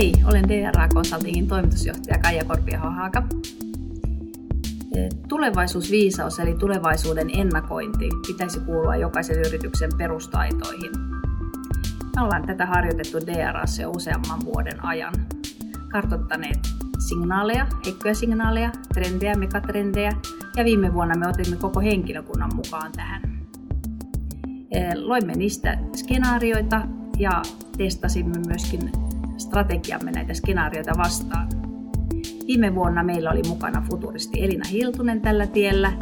Hei, olen DRA Consultingin toimitusjohtaja Kaija Korpia-Haaka. Tulevaisuusviisaus eli tulevaisuuden ennakointi pitäisi kuulua jokaisen yrityksen perustaitoihin. Me ollaan tätä harjoitettu DRAssa jo useamman vuoden ajan. Kartoittaneet signaaleja, heikkoja signaaleja, trendejä, megatrendejä ja viime vuonna me otimme koko henkilökunnan mukaan tähän. Loimme niistä skenaarioita ja testasimme myöskin strategiamme näitä skenaarioita vastaan. Viime vuonna meillä oli mukana futuristi Elina Hiltunen tällä tiellä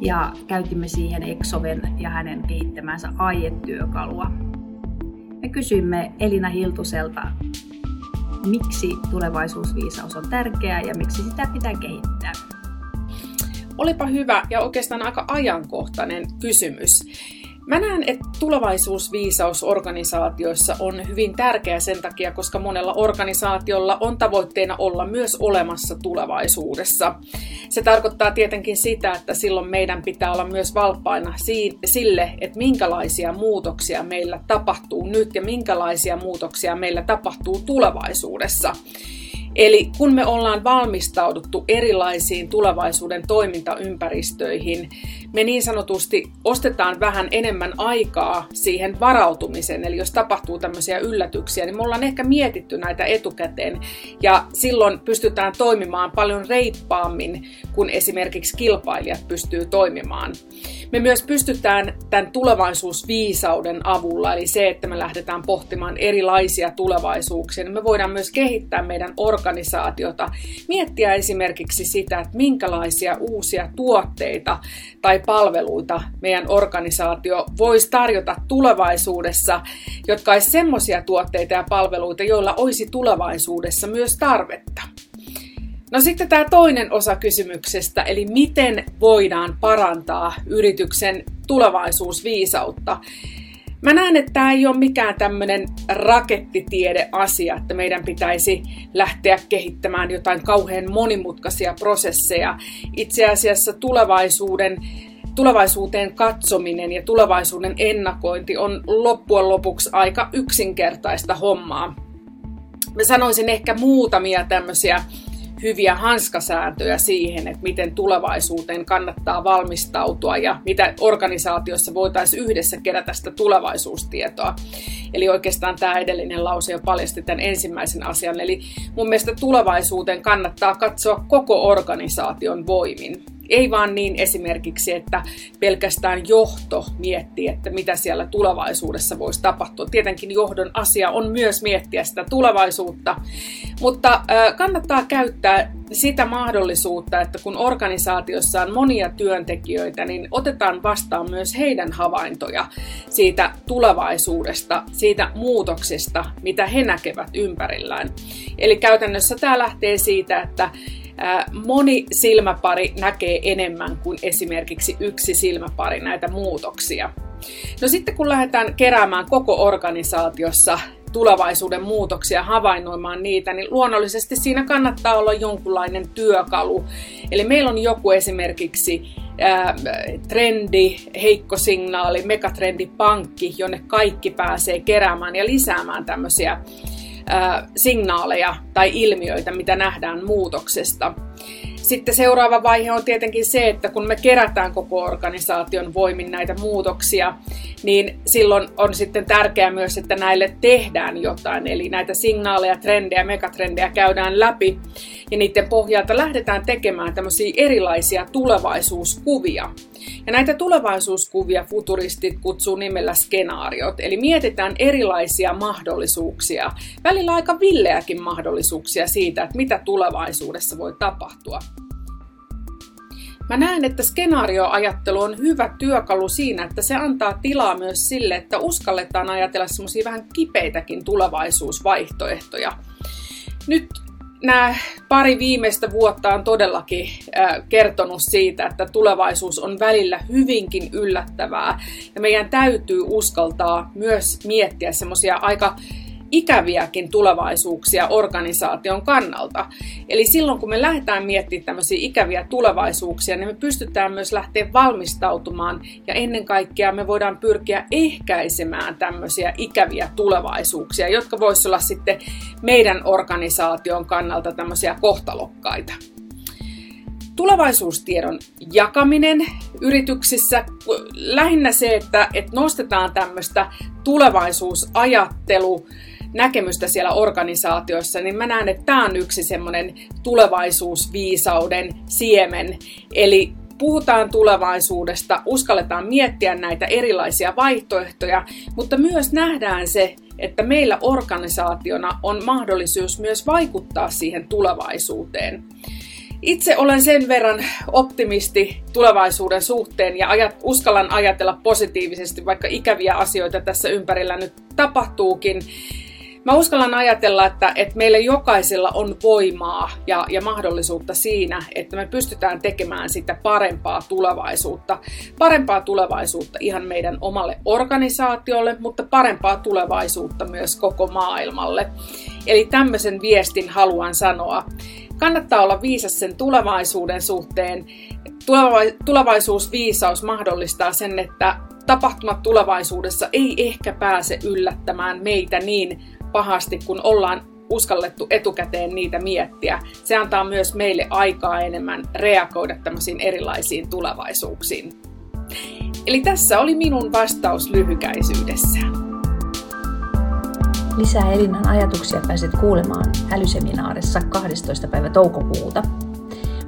ja käytimme siihen Exoven ja hänen kehittämänsä AIE-työkalua. Me kysyimme Elina Hiltuselta, miksi tulevaisuusviisaus on tärkeää ja miksi sitä pitää kehittää. Olipa hyvä ja oikeastaan aika ajankohtainen kysymys. Mä näen, että tulevaisuusviisaus organisaatioissa on hyvin tärkeä sen takia, koska monella organisaatiolla on tavoitteena olla myös olemassa tulevaisuudessa. Se tarkoittaa tietenkin sitä, että silloin meidän pitää olla myös valppaina sille, että minkälaisia muutoksia meillä tapahtuu nyt ja minkälaisia muutoksia meillä tapahtuu tulevaisuudessa. Eli kun me ollaan valmistauduttu erilaisiin tulevaisuuden toimintaympäristöihin, me niin sanotusti ostetaan vähän enemmän aikaa siihen varautumiseen. Eli jos tapahtuu tämmöisiä yllätyksiä, niin me ollaan ehkä mietitty näitä etukäteen ja silloin pystytään toimimaan paljon reippaammin, kun esimerkiksi kilpailijat pystyy toimimaan. Me myös pystytään tämän tulevaisuusviisauden avulla, eli se, että me lähdetään pohtimaan erilaisia tulevaisuuksia, niin me voidaan myös kehittää meidän organisaatiota, miettiä esimerkiksi sitä, että minkälaisia uusia tuotteita tai palveluita meidän organisaatio voisi tarjota tulevaisuudessa, jotka olisi semmoisia tuotteita ja palveluita, joilla olisi tulevaisuudessa myös tarvetta. No sitten tämä toinen osa kysymyksestä, eli miten voidaan parantaa yrityksen tulevaisuusviisautta. Mä näen, että tämä ei ole mikään tämmöinen rakettitiede-asia, että meidän pitäisi lähteä kehittämään jotain kauhean monimutkaisia prosesseja. Itse asiassa tulevaisuuden tulevaisuuteen katsominen ja tulevaisuuden ennakointi on loppujen lopuksi aika yksinkertaista hommaa. Mä sanoisin ehkä muutamia tämmöisiä hyviä hanskasääntöjä siihen, että miten tulevaisuuteen kannattaa valmistautua ja mitä organisaatiossa voitaisiin yhdessä kerätä sitä tulevaisuustietoa. Eli oikeastaan tämä edellinen lause jo paljasti tämän ensimmäisen asian. Eli mun mielestä tulevaisuuteen kannattaa katsoa koko organisaation voimin. Ei vaan niin esimerkiksi, että pelkästään johto miettii, että mitä siellä tulevaisuudessa voisi tapahtua. Tietenkin johdon asia on myös miettiä sitä tulevaisuutta, mutta kannattaa käyttää sitä mahdollisuutta, että kun organisaatiossa on monia työntekijöitä, niin otetaan vastaan myös heidän havaintoja siitä tulevaisuudesta, siitä muutoksesta, mitä he näkevät ympärillään. Eli käytännössä tämä lähtee siitä, että moni silmäpari näkee enemmän kuin esimerkiksi yksi silmäpari näitä muutoksia. No sitten kun lähdetään keräämään koko organisaatiossa tulevaisuuden muutoksia, havainnoimaan niitä, niin luonnollisesti siinä kannattaa olla jonkunlainen työkalu. Eli meillä on joku esimerkiksi trendi, heikko signaali, megatrendipankki, jonne kaikki pääsee keräämään ja lisäämään tämmöisiä signaaleja tai ilmiöitä, mitä nähdään muutoksesta. Sitten seuraava vaihe on tietenkin se, että kun me kerätään koko organisaation voimin näitä muutoksia, niin silloin on sitten tärkeää myös, että näille tehdään jotain. Eli näitä signaaleja, trendejä, megatrendejä käydään läpi ja niiden pohjalta lähdetään tekemään tämmöisiä erilaisia tulevaisuuskuvia. Ja näitä tulevaisuuskuvia futuristit kutsuu nimellä skenaariot, eli mietitään erilaisia mahdollisuuksia, välillä aika villeäkin mahdollisuuksia siitä, että mitä tulevaisuudessa voi tapahtua. Mä näen, että skenaarioajattelu on hyvä työkalu siinä, että se antaa tilaa myös sille, että uskalletaan ajatella semmoisia vähän kipeitäkin tulevaisuusvaihtoehtoja. Nyt nämä pari viimeistä vuotta on todellakin kertonut siitä, että tulevaisuus on välillä hyvinkin yllättävää. Ja meidän täytyy uskaltaa myös miettiä semmoisia aika ikäviäkin tulevaisuuksia organisaation kannalta. Eli silloin kun me lähdetään miettimään tämmöisiä ikäviä tulevaisuuksia, niin me pystytään myös lähteä valmistautumaan ja ennen kaikkea me voidaan pyrkiä ehkäisemään tämmöisiä ikäviä tulevaisuuksia, jotka voisivat olla sitten meidän organisaation kannalta tämmöisiä kohtalokkaita tulevaisuustiedon jakaminen yrityksissä, lähinnä se, että, että nostetaan tämmöistä tulevaisuusajattelu, näkemystä siellä organisaatioissa, niin mä näen, että tämä on yksi semmoinen tulevaisuusviisauden siemen. Eli puhutaan tulevaisuudesta, uskalletaan miettiä näitä erilaisia vaihtoehtoja, mutta myös nähdään se, että meillä organisaationa on mahdollisuus myös vaikuttaa siihen tulevaisuuteen. Itse olen sen verran optimisti tulevaisuuden suhteen ja ajat, uskallan ajatella positiivisesti, vaikka ikäviä asioita tässä ympärillä nyt tapahtuukin. Mä uskallan ajatella, että, että meillä jokaisella on voimaa ja, ja mahdollisuutta siinä, että me pystytään tekemään sitä parempaa tulevaisuutta. Parempaa tulevaisuutta ihan meidän omalle organisaatiolle, mutta parempaa tulevaisuutta myös koko maailmalle. Eli tämmöisen viestin haluan sanoa kannattaa olla viisas sen tulevaisuuden suhteen. Tulevaisuusviisaus mahdollistaa sen, että tapahtumat tulevaisuudessa ei ehkä pääse yllättämään meitä niin pahasti, kun ollaan uskallettu etukäteen niitä miettiä. Se antaa myös meille aikaa enemmän reagoida tämmöisiin erilaisiin tulevaisuuksiin. Eli tässä oli minun vastaus lyhykäisyydessään. Lisää Elinan ajatuksia pääset kuulemaan älyseminaarissa 12. päivä toukokuuta.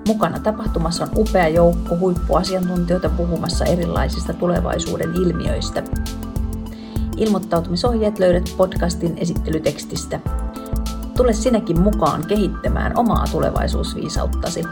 Mukana tapahtumassa on upea joukko huippuasiantuntijoita puhumassa erilaisista tulevaisuuden ilmiöistä. Ilmoittautumisohjeet löydät podcastin esittelytekstistä. Tule sinäkin mukaan kehittämään omaa tulevaisuusviisauttasi.